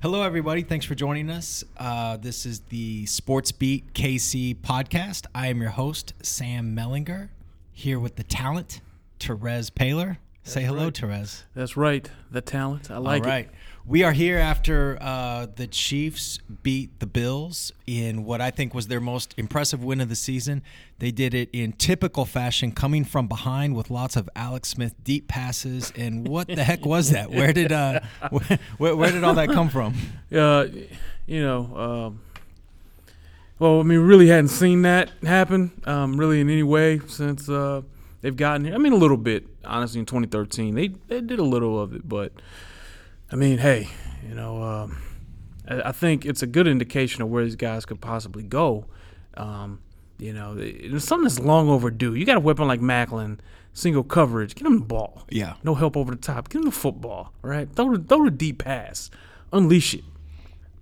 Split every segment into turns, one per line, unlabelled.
Hello, everybody. Thanks for joining us. Uh, this is the Sports Beat KC podcast. I am your host, Sam Mellinger, here with the talent, Terez Paylor. Say hello,
right.
Terez.
That's right. The talent. I like it.
All right. We are here after uh, the Chiefs beat the Bills in what I think was their most impressive win of the season. They did it in typical fashion, coming from behind with lots of Alex Smith deep passes. And what the heck was that? Where did uh, where, where did all that come from?
it. Uh, you know, um, well, I mean, really hadn't seen that happen, um, really in any way since uh, they've gotten here. I mean, a little bit, honestly, in 2013. They, they did a little of it, but I mean, hey, you know, um, I, I think it's a good indication of where these guys could possibly go. Um, you know, it's something that's long overdue. You got a weapon like Maclin, single coverage, get him the ball.
Yeah.
No help over the top. get him the football, right Throw the, throw the deep pass. Unleash it.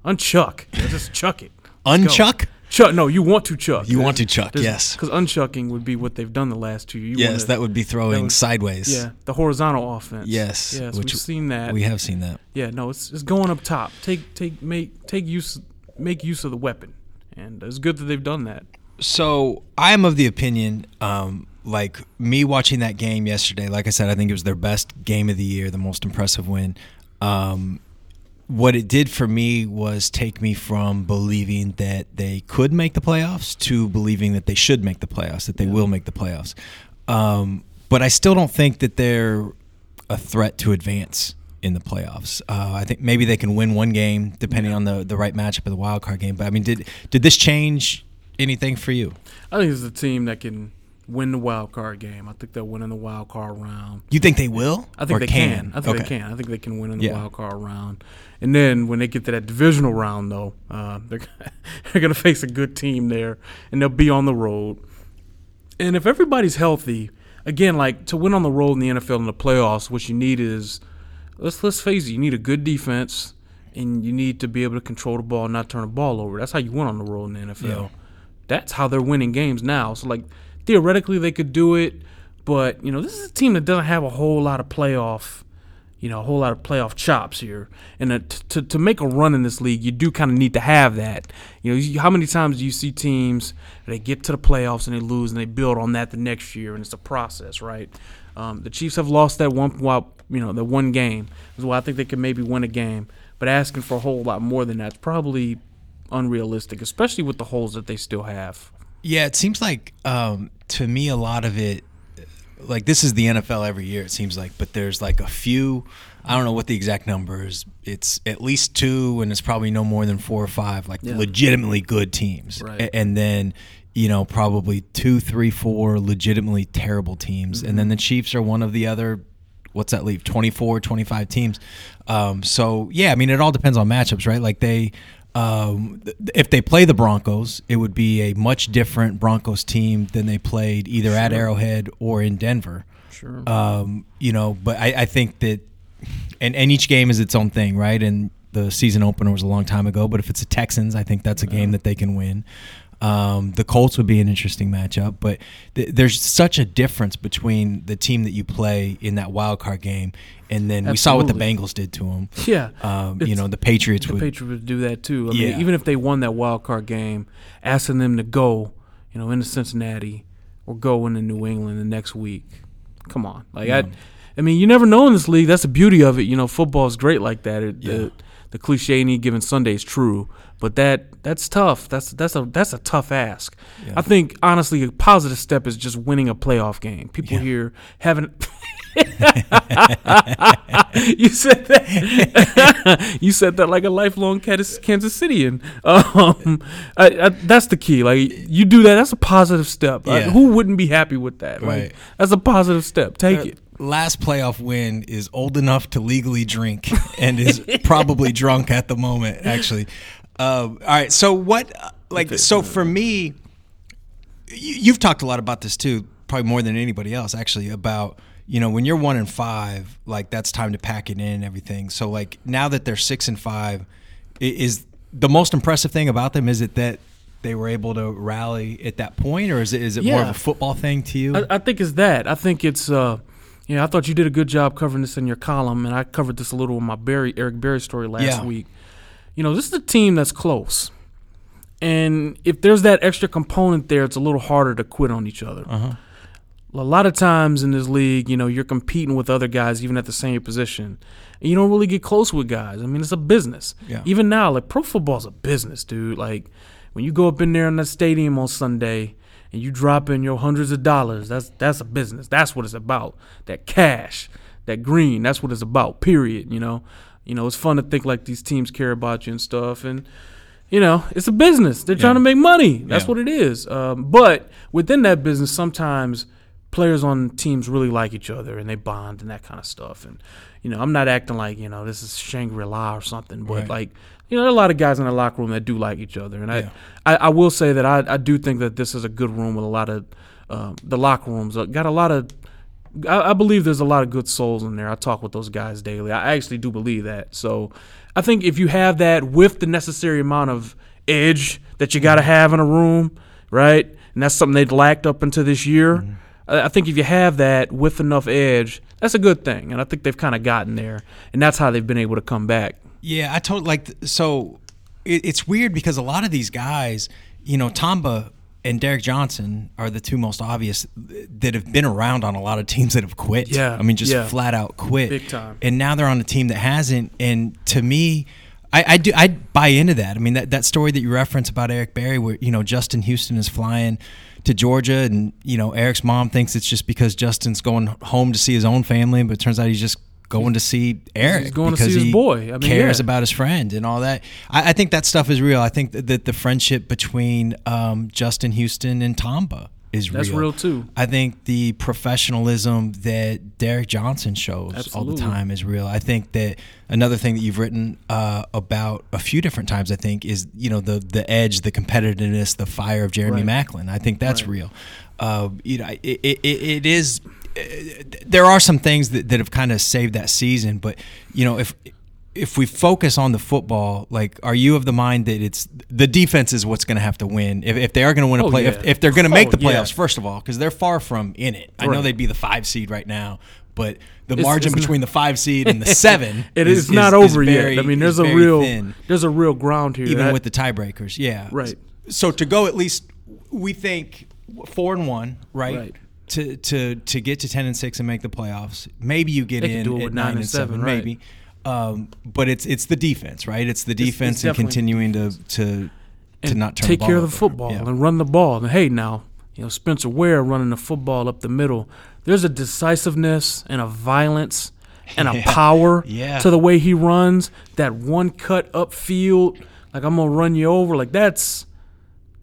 Unchuck. You know, just chuck it. Let's go. Chuck. No, you want to chuck.
You want to chuck, yes.
Because unchucking would be what they've done the last two years.
Yes,
wanna-
that would be throwing
was-
sideways.
Yeah, the horizontal offense.
Yes,
Yes, we've seen that.
We have seen that.
Yeah, no, it's it's going up top. Take take make take use make use of the weapon, and it's good that they've done that.
So I am of the opinion, um, like me watching that game yesterday. Like I said, I think it was their best game of the year, the most impressive win. Um, what it did for me was take me from believing that they could make the playoffs to believing that they should make the playoffs, that they will make the playoffs. Um, but I still don't think that they're a threat to advance in the playoffs. Uh, I think maybe they can win one game depending on the, the right matchup of the wild card game. But I mean, did did this change anything for you?
I think it's a team that can win the wild card game. I think they'll win in the wild card round.
You think they will?
I think
Or
they can. I think
Okay.
they can. I think they can win in the
Yeah.
wild card round. And then when they get to that divisional round, though, uh, they're they're going to face a good team there, and they'll be on the road. And if everybody's healthy, again, like to win on the road in the NFL in the playoffs, what you need is let's let's face it, you need a good defense, and you need to be able to control the ball, and not turn the ball over. That's how you win on the road in the NFL.
Yeah.
That's how they're winning games now. So like theoretically they could do it, but you know this is a team that doesn't have a whole lot of playoff, you know, a whole lot of playoff chops here. And uh, t- to to make a run in this league, you do kind of need to have that. You know, how many times do you see teams they get to the playoffs and they lose and they build on that the next year, and it's a process, right? Um, the Chiefs have lost that one, well, you know, the one game. Why I think they could maybe win a game, but asking for a whole lot more than that's probably unrealistic, especially with the holes that they still have.
Yeah, it seems like um, to me a lot of it, like this is the NFL every year. It seems like, but there's like a few. I don't know what the exact number is. It's at least two, and it's probably no more than four or five, like
Yeah.
legitimately good teams.
Right.
A- And then you know probably two, three, four legitimately terrible teams, and
Mm-hmm.
then the Chiefs are one of the other. What's that leave? 24, 25 teams. Um, so yeah, I mean it all depends on matchups, right? Like they. Um, if they play the Broncos, it would be a much different Broncos team than they played either at Arrowhead or in Denver.
Sure.
Um, you know, but I, I think that, and, and each game is its own thing, right? And the season opener was a long time ago, but if it's the Texans, I think that's a game that they can win. Um, the Colts would be an interesting matchup, but th- there's such a difference between the team that you play in that wild card game, and then we saw what the Bengals did to them.
yeah.
Um, you know, the Patriots
the
would.
Patriots would do that too. I
Yeah.
mean, even if they won that wild card game, asking them to go, you know, into Cincinnati or go into New England the next week. Come on, like I, I mean, you never know in this league. That's the beauty of it. You know, football is great like that. It,
Yeah.
the, the cliche any given Sunday is true, but that that's tough. That's that's a that's a tough ask.
Yeah.
I think honestly, a positive step is just winning a playoff game. People
Yeah.
here haven't. you said that. you said that like a lifelong Kansas Cityan. Um, I, I, that's the key. Like you do that, that's a positive step.
Yeah.
who wouldn't be happy with that? Like,
Right.
that's a positive step. Take
Their
it.
Last playoff win is old enough to legally drink and is probably drunk at the moment. Actually, um, all right. So what? uh, Like, so for me, you, you've talked a lot about this too, probably more than anybody else. Actually, about you know when you're one and five, like that's time to pack it in and everything. So like now that they're six and five, is the most impressive thing about them is it that they were able to rally at that point, or is it is it more of a football thing to you?
I, I think it's that. I think it's. Uh, you know, I thought you did a good job covering this in your column, and I covered this a little in my Berry Eric Berry story last
Yeah.
week. You know, this is a team that's close. And if there's that extra component there, it's a little harder to quit on each other.
Uh-huh.
A lot of times in this league, you know, you're competing with other guys even at the same position. And you don't really get close with guys. I mean, it's a business.
Yeah.
Even now, like pro football's a business, dude. Like when you go up in there in that stadium on Sunday and you drop in your hundreds of dollars, that's that's a business. That's what it's about. That cash, that green, that's what it's about. Period. You know. You know, it's fun to think like these teams care about you and stuff and you know, it's a business. They're trying to make money. That's
Yeah.
what it is. Um, but within that business, sometimes players on teams really like each other and they bond and that kind of stuff. And you know, I'm not acting like you know this is Shangri La or something, but
Right.
like you know, there are a lot of guys in the locker room that do like each other. And
Yeah.
I, I, I will say that I, I do think that this is a good room with a lot of um, the locker rooms uh, got a lot of. I, I believe there's a lot of good souls in there. I talk with those guys daily. I actually do believe that. So I think if you have that with the necessary amount of edge that you got to mm-hmm. have in a room, right? And that's something they'd lacked up until this year. Mm-hmm. I I think if you have that with enough edge, that's a good thing. And I think they've kind of gotten there. And that's how they've been able to come back.
Yeah, I told like so. It, it's weird because a lot of these guys, you know, Tamba and Derrick Johnson are the two most obvious that have been around on a lot of teams that have quit.
Yeah,
I mean, just
yeah.
flat out quit,
Big time.
And now they're on a team that hasn't. And to me, I, I do I buy into that. I mean, that that story that you reference about Eric Berry, where you know Justin Houston is flying to Georgia, and you know Eric's mom thinks it's just because Justin's going home to see his own family, but it turns out he's just going to see Eric
going to
because
see his boy. I mean,
cares
yeah.
about his friend and all that. I, I think that stuff is real. I think that, that the friendship between um, Justin Houston and Tamba is real.
That's
real.
real, too.
I think the professionalism that Derrick Johnson shows all the time is real. I think that another thing that you've written uh, about a few different times, I think, is you know the the edge, the competitiveness, the fire of Jeremy
Right.
Maclin. I think that's
Right.
real. Uh, you know, it, it, it is. There are some things that, that have kind of saved that season, but you know if if we focus on the football, like, are you of the mind that it's the defense is what's going to have to win if, if they are going to win a
Oh,
play
yeah.
if, if they're going to make
Oh,
the
yeah.
playoffs first of all because they're far from in it. I know they'd be the five seed right now, but the
It's-
margin
it's not-
between the five seed and the seven
It
is,
is, not
is- is
over
very-
yet. I mean, there's a real
thin,
there's a real ground here.
even
That-
with the tiebreakers. Yeah,
Right.
So to go at least, we think four and one, right?
Right.
To, to to get to ten and six and make the playoffs, maybe you get in at
with
nine, and seven,
right.
maybe. Um, but it's it's the defense, right? It's the defense and
definitely the
continuing to to to
and
not turn
take
the
care of the
over.
football
Yeah.
and run the ball. And hey, now you know Spencer Ware running the football up the middle. There's a decisiveness and a violence and a
Yeah.
power
Yeah.
to the way he runs. That one cut upfield, like I'm gonna run you over. Like that's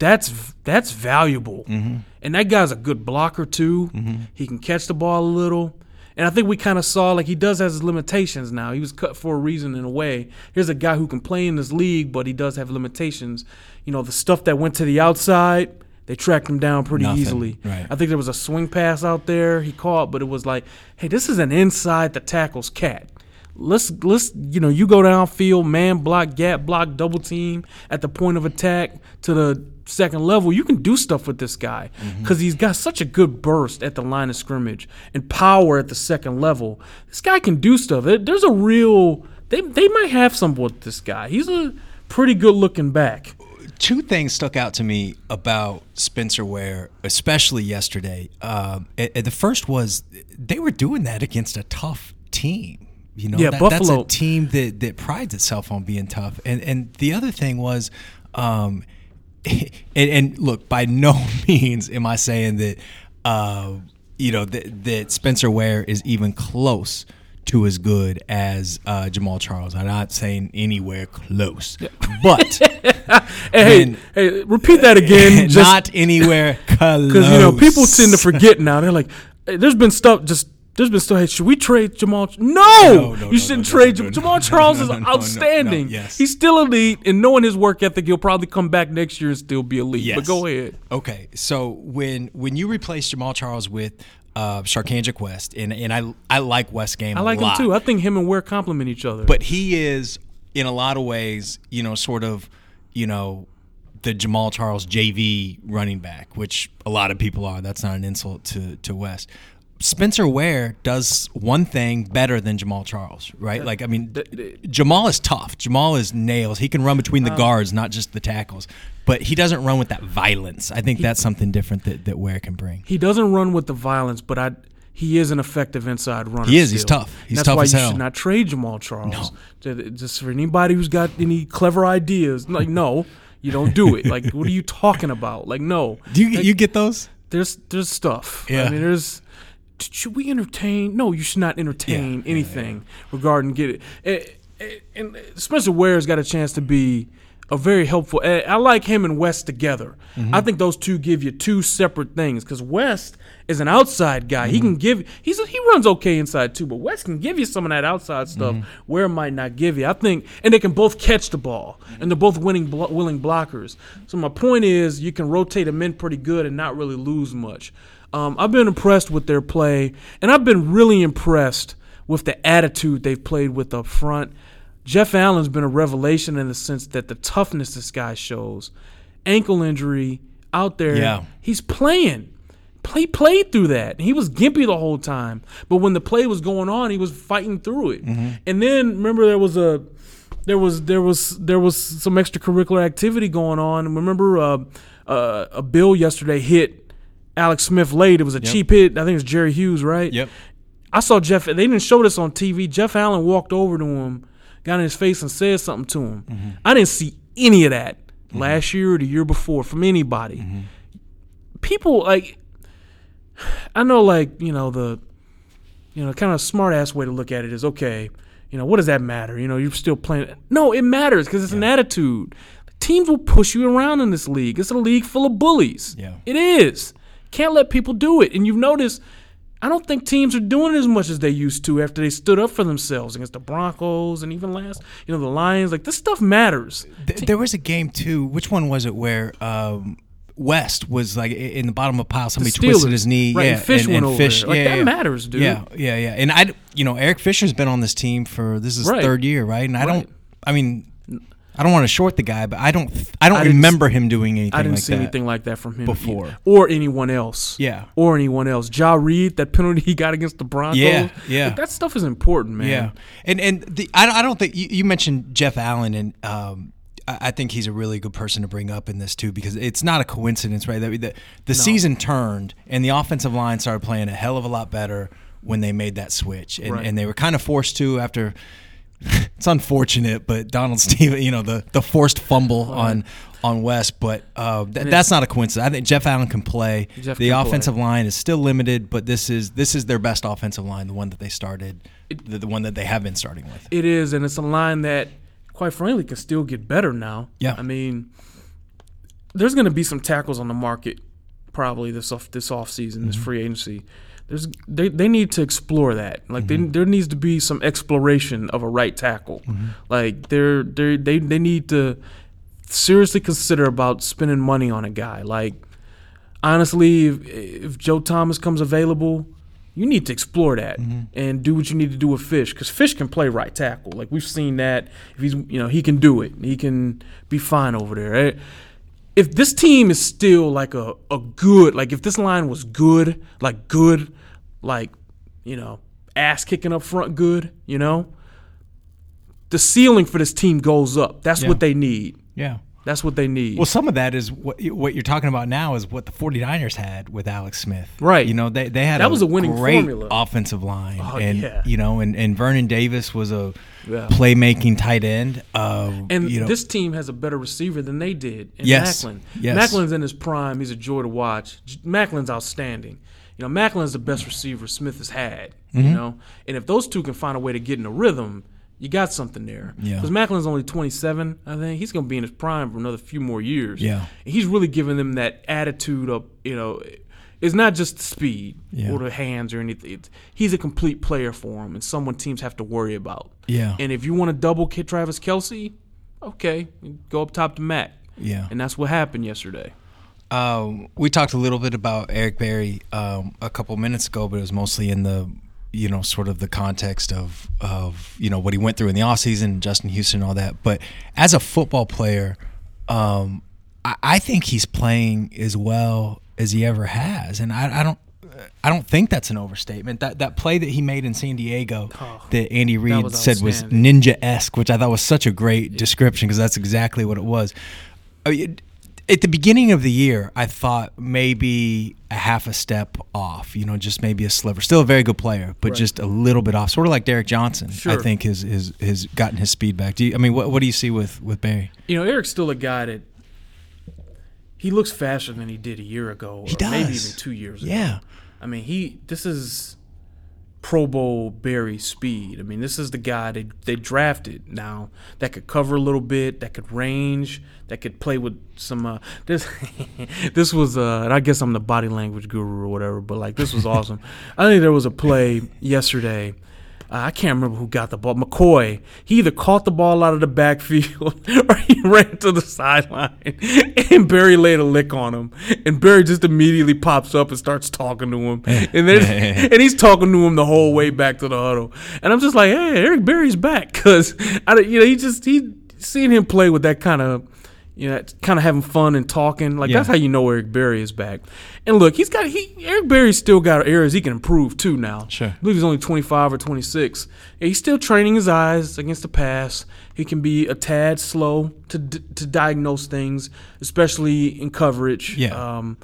that's that's valuable.
Mm-hmm.
And that guy's a good blocker too. He can catch the ball a little. And I think we kind of saw like he does have his limitations now. He was cut for a reason in a way. Here's a guy who can play in this league, but he does have limitations. You know, the stuff that went to the outside, they tracked him down pretty
Nothing,
easily.
right.
I think there was a swing pass out there he caught, but it was like, hey, this is an inside the tackles cat. Let's let's you know you go downfield, man block, gap block, double team at the point of attack to the second level. You can do stuff with this guy because he's got such a good burst at the line of scrimmage and power at the second level. This guy can do stuff. There's a real they they might have some with this guy. He's a pretty good looking back.
two things stuck out to me about Spencer Ware, especially yesterday. Um, and- and the first was they were doing that against a tough team. You know,
Yeah,
that, that's
Buffalo-
a team that, that prides itself on being tough. And and the other thing was, um, and, and look, by no means am I saying that, uh, you know, that, that Spencer Ware is even close to as good as uh, Jamaal Charles. I'm not saying anywhere close, but.
Hey,
When-
hey, repeat that again. just
not anywhere close.
Because you know people tend to forget now. They're like, hey, "There's been stuff. Just there's been still, Hey, should we trade Jamaal? No,
no, no,
you shouldn't
no,
trade
no,
Jam-
no, Jamaal
Charles. is outstanding.
yes.
He's still elite, and knowing his work ethic, he'll probably come back next year and still be elite.
Yes.
But go ahead.
Okay, so when when you replace Jamaal Charles with uh, Charcandrick West, and and I I like West Game.
I like him too. I think him and Ware complement each other.
but he is in a lot of ways, you know, sort of, you know, the Jamaal Charles JV running back, which a lot of people are. That's not an insult to to West. Spencer Ware does one thing better than Jamaal Charles, right? Like, I mean, Jamaal is tough. Jamaal is nails. He can run between the
Uh.
guards, not just the tackles. But he doesn't run with that violence. I think that's something different that, that Ware can bring.
He doesn't run with the violence, but I he is an effective inside runner.
He is. He's
still.
tough. He's
That's
tough
why
as
you
hell.
should not trade Jamaal Charles. Ju- Just for anybody who's got any clever ideas, like no, you don't do it. Like what are you talking about? Like no,
Do you, you get those?
there's there's stuff.
Yeah.
I mean there's. Should we entertain? No, you should not entertain
Yeah.
anything regarding get it. And, and Spencer Ware's got a chance to be a very helpful. eh, I like him and West together.
Mm-hmm.
I think those two give you two separate things because West is an outside guy. He
Mm-hmm.
can give. He's he runs okay inside too, but West can give you some of that outside stuff.
Mm-hmm.
Ware might not give you. I think, and they can both catch the ball, and they're both winning blo- willing blockers. So my point is, you can rotate them in pretty good and not really lose much. Um, I've been impressed with their play, and I've been really impressed with the attitude they've played with up front. Jeff Allen's been a revelation in the sense that the toughness this guy shows, ankle injury out there,
Yeah.
he's playing. Play played through that. He was gimpy the whole time, but when the play was going on, he was fighting through it. And then remember there was a there was there was there was some extracurricular activity going on. Remember uh, uh, a bill yesterday hit Alex Smith late. It was a cheap hit. I think it was Jerry Hughes, right?
Yep.
I saw Jeff. They didn't show this on TV. Jeff Allen walked over to him, got in his face, and said something to him. Mm-hmm. I didn't see any of that mm-hmm. last year or the year before from anybody. Mm-hmm. People like, I know, like you know the, you know, kind of smart ass way to look at it is okay. You know, what does that matter? You know, you're still playing. No, it matters because it's an attitude. Teams will push you around in this league. It's a league full of bullies.
Yeah.
It is. Can't let people do it. And you've noticed, I don't think teams are doing it as much as they used to after they stood up for themselves against the Broncos and even last, you know, the Lions. Like this stuff matters.
Th- there was a game too. Which one was it where um, West was like in the bottom of a pile? Somebody twisted his knee.
Right,
yeah,
and Fish went over
Fish,
there. Like,
yeah,
that
yeah.
matters, dude.
Yeah, yeah, yeah. And I, you know, Eric Fisher's been on this team for this is
Right.
third year, right? And I
Right.
don't. I mean, I don't want to short the guy, but I don't. I don't
I
remember him doing anything
I didn't
like
see
that.
anything like that from him
before.
either. or anyone else.
Yeah.
or anyone else. Jah Reid, that penalty he got against the Broncos.
Yeah, yeah.
Like, that stuff is important, man.
Yeah, and and the I, don't- I don't think you, you mentioned Jeff Allen, and um, I, I think he's a really good person to bring up in this too because it's not a coincidence, right? That the, the season turned and the offensive line started playing a hell of a lot better when they made that switch, and,
Right.
and they were kind of forced to after. it's unfortunate, but Donald Steven, you know, the the forced fumble on on West, but uh, th- that's not a coincidence. I think Jeff Allen can play.
Jeff
the
can play.
offensive line is still limited, but this is this is their best offensive line, the one that they started, the, the one that they have been starting with.
It is, and it's a line that, quite frankly, can still get better now.
Yeah.
I mean, there's going to be some tackles on the market probably this off this off season, this free agency. There's they, they need to explore that. Like they, mm-hmm. there needs to be some exploration of a right tackle. Mm-hmm. Like they're they they they need to seriously consider about spending money on a guy. Like honestly, if, if Joe Thomas comes available, you need to explore that mm-hmm. and do what you need to do with Fish because Fish can play right tackle. Like we've seen that. If he's you know he can do it. He can be fine over there. right? If this team is still like a, a good like if this line was good like good like you know ass kicking up front good you know the ceiling for this team goes up. That's
Yeah.
what they need.
Yeah.
That's what they need.
Well, some of that is what what you're talking about now is what the 49ers had with Alex Smith.
Right.
You know, they, they had
That was a winning
great
formula.
offensive line.
Oh,
and
yeah.
you know, and, and Vernon Davis was a
Yeah.
playmaking tight end. Uh,
And
you know,
this team has a better receiver than they did in
Yes.
Maclin.
Yes.
Maclin's in his prime. He's a joy to watch. Maclin's outstanding. You know, Maclin's the best receiver Smith has had.
Mm-hmm.
You know, and if those two can find a way to get in a rhythm, you got something there.
Yeah.
Because Maclin's only 27, I think. He's going to be in his prime for another few more years.
Yeah.
And he's really giving them that attitude of, you know, it's not just the speed
Yeah.
or the hands or anything. It's, he's a complete player for them and someone teams have to worry about.
Yeah.
And if you want to double Kid Travis Kelce, okay, go up top to Matt.
yeah.
And that's what happened yesterday.
Um, we talked a little bit about Eric Berry um, a couple minutes ago, but it was mostly in the you know sort of the context of of you know what he went through in the offseason, Justin Houston, and all that. But as a football player, um, I, I think he's playing as well as he ever has, and I, I don't. I don't think that's an overstatement. That that play that he made in San Diego
Oh,
that Andy Reid
was
said was ninja esque, which I thought was such a great description because that's exactly what it was. I mean, at the beginning of the year, I thought maybe a half a step off. You know, just maybe a sliver. Still a very good player, but
Right.
just a little bit off. Sort of like Derrick Johnson. I think has has has gotten his speed back. Do you, I mean, what what do you see with with Berry?
You know, Eric's still a guy that he looks faster than he did a year ago, or
He
maybe even two years ago.
Yeah.
I mean, he this is Pro Bowl Berry speed. I mean, this is the guy they they drafted now that could cover a little bit, that could range, that could play with some. Uh, this this was, uh, and I guess I'm the body language guru or whatever, but like this was awesome. I think there was a play yesterday. I can't remember who got the ball. McCoy. He either caught the ball out of the backfield or he ran to the sideline, and Berry laid a lick on him. And Berry just immediately pops up and starts talking to him, and then and he's talking to him the whole way back to the huddle. And I'm just like, hey, Eric Berry's back because I, you know, he just he seeing him play with that kind of. You know, kind of having fun and talking. Like
Yeah.
that's how you know Eric Berry is back. And look, he's got he Eric Berry's still got areas he can improve too now.
Sure.
I believe he's only 25 or 26. And he's still training his eyes against the pass. He can be a tad slow to to diagnose things, especially in coverage.
Yeah.
Um,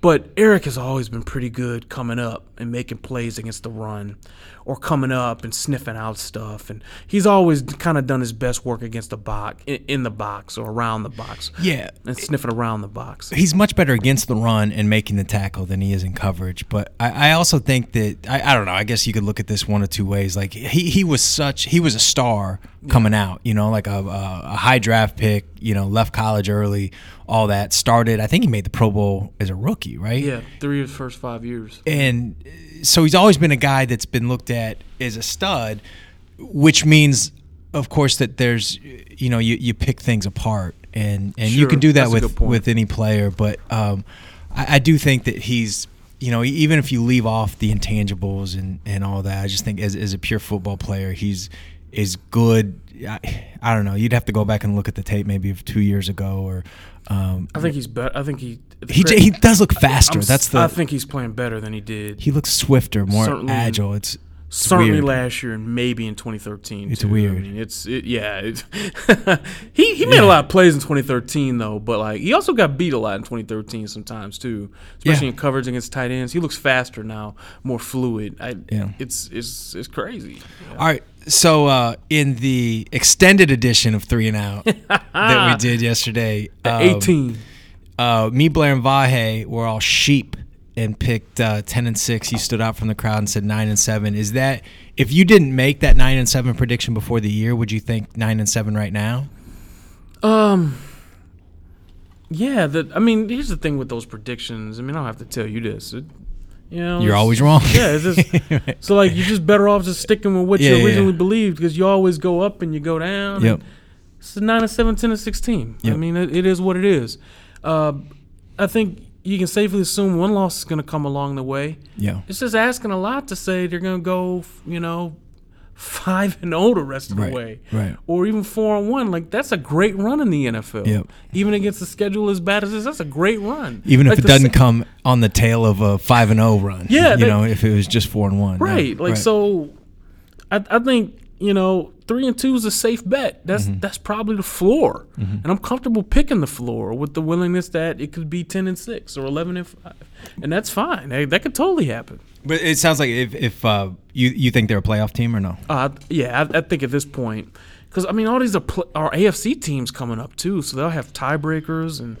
but Eric has always been pretty good coming up and making plays against the run, or coming up and sniffing out stuff. And he's always kind of done his best work against the box, in, the box or around the box,
Yeah.
and sniffing around the box.
he's much better against the run and making the tackle than he is in coverage. But I, I also think that I, I don't know. I guess you could look at this one of two ways. Like he, he was such he was a star coming out. You know, like a, a, a high draft pick. You know, left college early. All that started. I think he made the Pro Bowl as a rookie, right?
Yeah, three of his first five years.
and so he's always been a guy that's been looked at as a stud, which means, of course, that there's you know you, you pick things apart, and and you can do that
that's a good
with with any player, but um, I, I do think that he's. You know, even if you leave off the intangibles and, and all that, I just think as, as a pure football player, he's is good. I, I don't know. You'd have to go back and look at the tape maybe of two years ago, or um,
I think he's better. I think he.
he j- he does look faster.
I'm
That's the
I think he's playing better than he did.
he looks swifter, more
Certainly-
agile. It's, it's
Certainly
weird.
last year and maybe in 2013.
It's
too.
weird.
I mean, it's it, yeah. He he made a lot of plays in 2013 though, but like he also got beat a lot in 2013 sometimes too, especially
Yeah.
in coverage against tight ends. He looks faster now, more fluid. I,
Yeah.
It's it's it's crazy.
All right. So uh, in the extended edition of Three and Out that we did yesterday, um,
18.
uh, me, Blair, and Vahe were all sheep and picked uh, ten and six. You stood out from the crowd and said nine and seven. Is that if you didn't make that nine and seven prediction before the year, would you think nine and seven right now?
Um. Yeah, the, I mean, here's the thing with those predictions. I mean, I don't have to tell you this. It, you know,
You're always wrong.
Yeah, it's just so like you're just better off just sticking with what
Yeah,
you originally
yeah.
believed because you always go up and you go down.
Yep.
It's a nine and seven, 10 and sixteen. I mean, it, it is what it is. Uh, I think you can safely assume one loss is going to come along the way.
Yeah.
It's just asking a lot to say they're going to go, you know, five and zero the rest of
Right,
the way,
right.
Or even four and one. Like that's a great run in the NFL.
Yep.
Even against the schedule as bad as this, that's a great run.
Even
Like
if it doesn't come on the tail of a five and zero run.
Yeah,
You
they-
know, if it was just four and one.
right?
Yeah,
Like so, I, I think you know three and two is a safe bet. That's
Mm-hmm.
that's probably the floor, and I'm comfortable picking the floor with the willingness that it could be ten and six or eleven and five, and that's fine. Hey, that could totally happen.
But it sounds like if, if uh, you you think they're a playoff team or no?
Uh, yeah, I, I think at this point, because I mean, all these are, pl- are AFC teams coming up too, so they'll have tiebreakers and.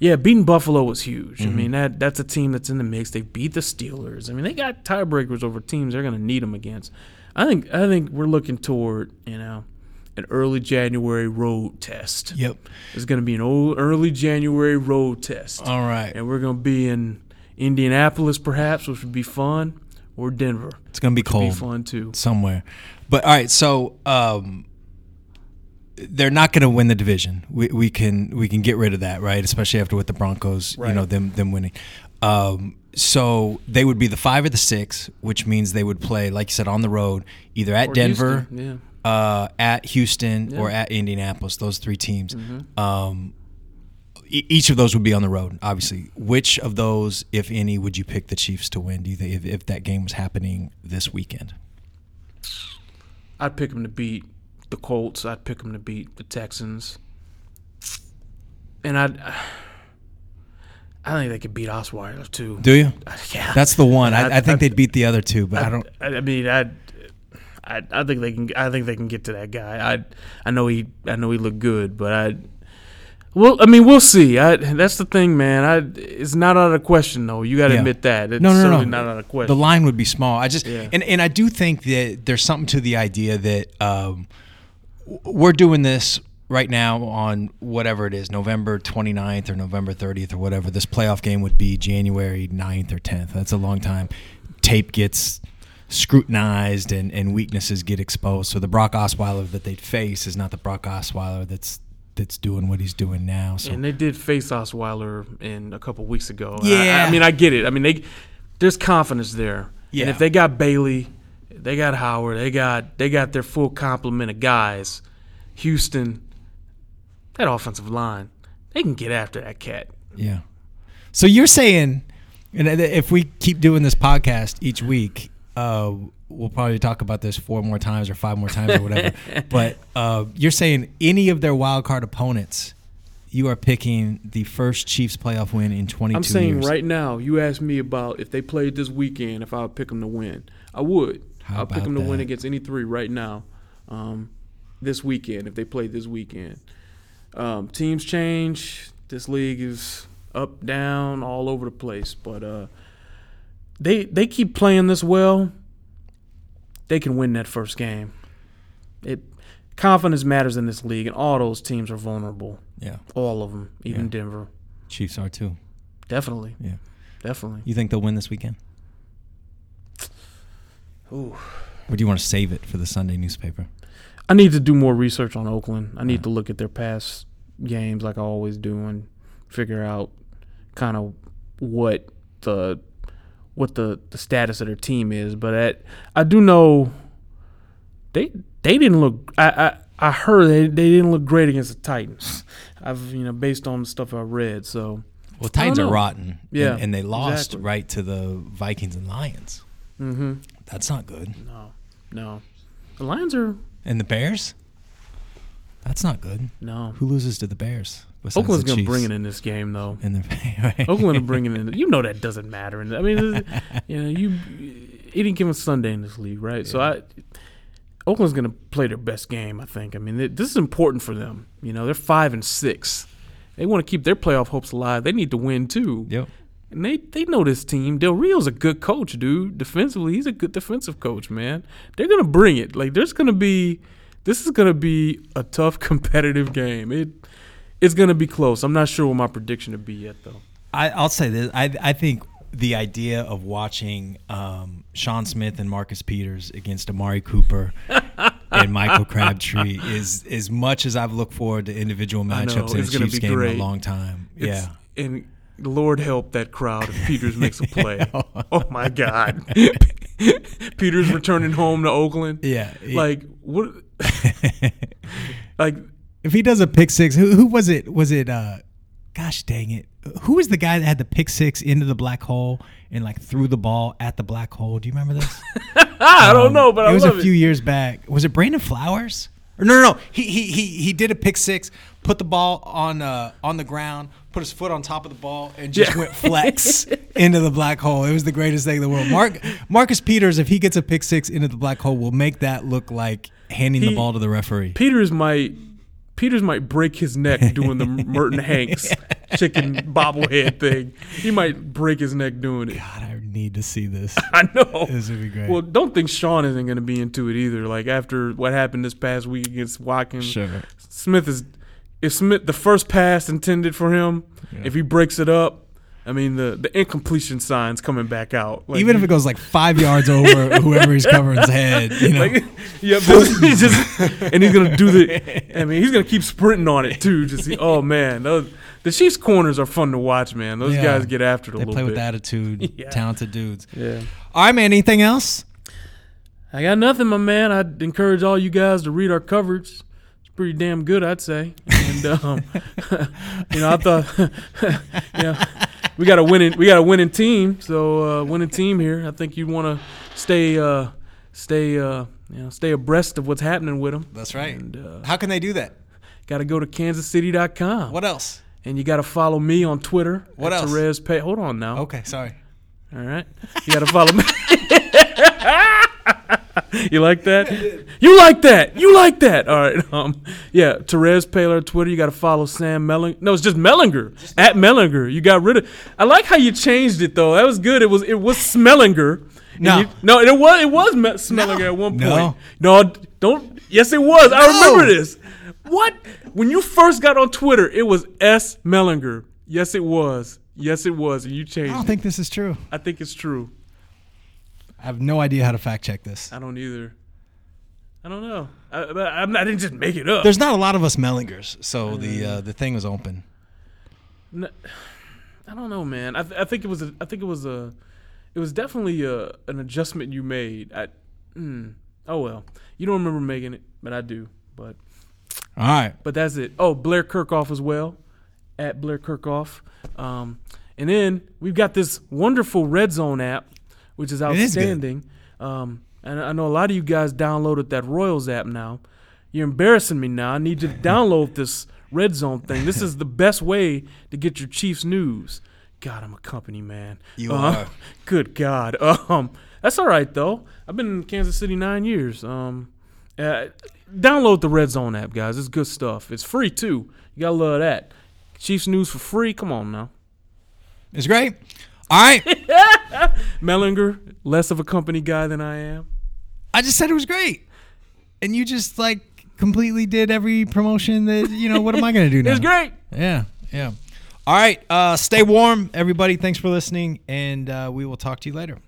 Yeah, beating Buffalo was huge. I mean that that's a team that's in the mix. They beat the Steelers. I mean they got tiebreakers over teams they're going to need them against. I think I think we're looking toward you know an early January road test.
Yep.
It's going to be an old early January road test,
All right.
and we're going to be in Indianapolis perhaps, which would be fun, or Denver.
It's gonna be
Which would be fun too.
somewhere. But all right, so um, they're not going to win the division. We, we can we can get rid of that, right? Especially after with the Broncos, you know them them winning. Um, so they would be the five or the six, which means they would play, like you said, on the road, either at
Or
Denver,
Houston,
uh, at Houston, or at Indianapolis. Those three teams. Um, e- each of those would be on the road, obviously. Which of those, if any, would you pick the Chiefs to win? Do you think if, if that game was happening this weekend?
I'd pick them to beat the Colts. I'd pick them to beat the Texans. And I'd, I think they could beat Osweiler too.
Do you?
Yeah,
That's the one. I, I think
I-
they'd beat the other two, but I don't.
I, I mean, I, I, I think they can. I think they can get to that guy. I, I know he. I know he looked good, but I. Well, I mean, we'll see. I, that's the thing, man. I, it's not out of question, though. You got to
Yeah.
admit that. It's
No, no, no,
certainly
no.
not out of question.
The line would be small. I just
Yeah.
and and I do think that there's something to the idea that um, we're doing this right now on whatever it is, November 29th or November 30th or whatever. This playoff game would be January 9th or 10th. That's a long time. Tape gets scrutinized and, and weaknesses get exposed. So the Brock Osweiler that they'd face is not the Brock Osweiler that's that's doing what he's doing now. So
and they did face Osweiler in a couple weeks ago. And I-
Yeah.
I mean, I get it. I mean, they there's confidence there.
Yeah.
And if they got Bailey, they got Howard, they got they got their full complement of guys. Houston, that offensive line, they can get after that cat.
Yeah. So you're saying, and if we keep doing this podcast each week, uh, we'll probably talk about this four more times or five more times or whatever. but uh, you're saying any of their wild card opponents, you are picking the first Chiefs playoff win in 22
I'm saying
years.
right now, you asked me about if they played this weekend, if I would pick them to win. I would.
How
I'll pick
about
them to win against any three right now. Um, this weekend, if they played this weekend. Um, teams change. This league is up, down, all over the place. But uh, they they keep playing this well. They can win that first game. It confidence matters in this league, and all those teams are vulnerable.
Yeah.
All of them, even
Yeah.
Denver.
Chiefs are too.
Definitely.
Yeah.
Definitely.
You think they'll win this weekend?
Ooh.
Or do you want to save it for the Sunday newspaper?
I need to do more research on Oakland. I need to look at their past games like I always do and figure out kind of what the what the, the status of their team is. But at, I do know they they didn't look I, I I heard they, they didn't look great against the Titans. I've you know based on the stuff I've read. So
Well, Titans are rotten.
Yeah,
And, and they lost
exactly.
right to the Vikings and Lions.
mm-hmm.
That's not good.
no no the Lions are
And the Bears? That's not good.
no
Who loses to the Bears? besides
Oakland's
the
gonna
Chiefs?
bring it in this game though.
In the
Oakland are bringing in. You know that doesn't matter. And I mean, you know, you any given Sunday in this league, right? So I, Oakland's going to play their best game. I think. I mean, th- this is important for them. You know, they're five and six. They want to keep their playoff hopes alive. They need to win too.
Yep.
And they they know this team. Del Rio's a good coach, dude. Defensively, he's a good defensive coach, man. They're gonna bring it. Like there's gonna be, this is gonna be a tough competitive game. It it's gonna be close. I'm not sure what my prediction to be yet though.
I, I'll say this. I, I think the idea of watching um, Sean Smith and Marcus Peters against Amari Cooper and Michael Crabtree is as much as I've looked forward to individual
know,
matchups in a Chiefs game
great.
in a long time.
It's-
yeah.
And Lord help that crowd if Peters makes a play. oh my God. Peters returning home to Oakland.
Yeah.
Like what? Like
if he does a pick six, who, who was it? Was it? uh Gosh dang it! Who was the guy that had the pick six into the black hole and like threw the ball at the black hole? Do you remember this?
I don't
Um,
know, but
it
I
was a few
it.
years back. Was it Brandon Flowers? Or no, no, no. He he he he did a pick six, put the ball on uh on the ground, put his foot on top of the ball, and just
Yeah.
went flex into the black hole. It was the greatest thing in the world. Mark Marcus Peters, if he gets a pick six into the black hole, will make that look like handing the ball to the referee.
Peters might Peters might break his neck doing the Merton Hanks chicken bobblehead thing. He might break his neck doing it.
God, I need to see this.
I know.
This would be great.
Well, don't think Sean isn't going to be into it either. Like after what happened this past week against Watkins,
sure.
Smith is if Smith the first pass intended for him, if he breaks it up, I mean the the incompletion signs coming back out. Like,
Even if it goes like five yards over whoever he's covering's head, you know.
like, yeah, but he's just and he's gonna do the. I mean, he's gonna keep sprinting on it too. Just see, oh man, those, the Chiefs corners are fun to watch, man. Those
Yeah.
guys get after it a
they
little
play with
bit.
attitude,
Yeah.
talented dudes.
Yeah.
All right, man. Anything else?
I got nothing, my man. I'd encourage all you guys to read our coverage. Pretty damn good, I'd say. And um, you know, I thought, yeah, we got a winning, we got a winning team. So uh, winning team here. I think you want to stay, uh, stay, uh, you know, stay abreast of what's happening with them.
That's right.
And uh,
How can they do that?
got to go to kansascity.com.
What else?
And you got to follow me on Twitter.
What
at
else?
Terez Pay. Hold on now.
Okay, sorry.
All right. You got to follow me. you like that? You like that? You like that? All right. Um, yeah, Terez Paylor on Twitter. You got to follow Sam Mellinger. No, it's just Mellinger at Mellinger. You got rid of. I like how you changed it though. That was good. It was it was Smellinger.
No.
you- no, it was it was Me- Smellinger at one point. No, don't. Yes, it was. I remember this. What? When you first got on Twitter, it was S Mellinger. Yes, it was. Yes, it was. And you changed.
I don't
it.
think this is true.
I think it's true.
I have no idea how to fact check this.
I don't either. I don't know. I, I'm, I didn't just make it up.
There's not a lot of us Mellingers, so the uh, the thing was open.
I don't know, man. I, th- I think it was. A, I think it was a. It was definitely a, an adjustment you made. I, mm, oh well, you don't remember making it, but I do. But
All right.
but that's it. Oh, Blair Kerkhoff as well, at Blair Kerkhoff. Um, and then we've got this wonderful Red Zone app, which is
is
outstanding. Um, and I know a lot of you guys downloaded that Royals app now. You're embarrassing me now. I need you to download this Red Zone thing. This is the best way to get your Chiefs news. God, I'm a company man.
You
Uh,
are.
Good God. Um, that's all right though. I've been in Kansas City nine years. Um, uh, download the Red Zone app, guys. It's good stuff. It's free too. You gotta love that. Chiefs news for free. Come on now.
It's great. All right.
Mellinger, less of a company guy than I am.
I just said it was great, and you just like completely did every promotion that you know. What am I going to do now?
It's great.
Yeah, yeah. All right. Uh, stay warm, everybody. Thanks for listening, and uh, we will talk to you later.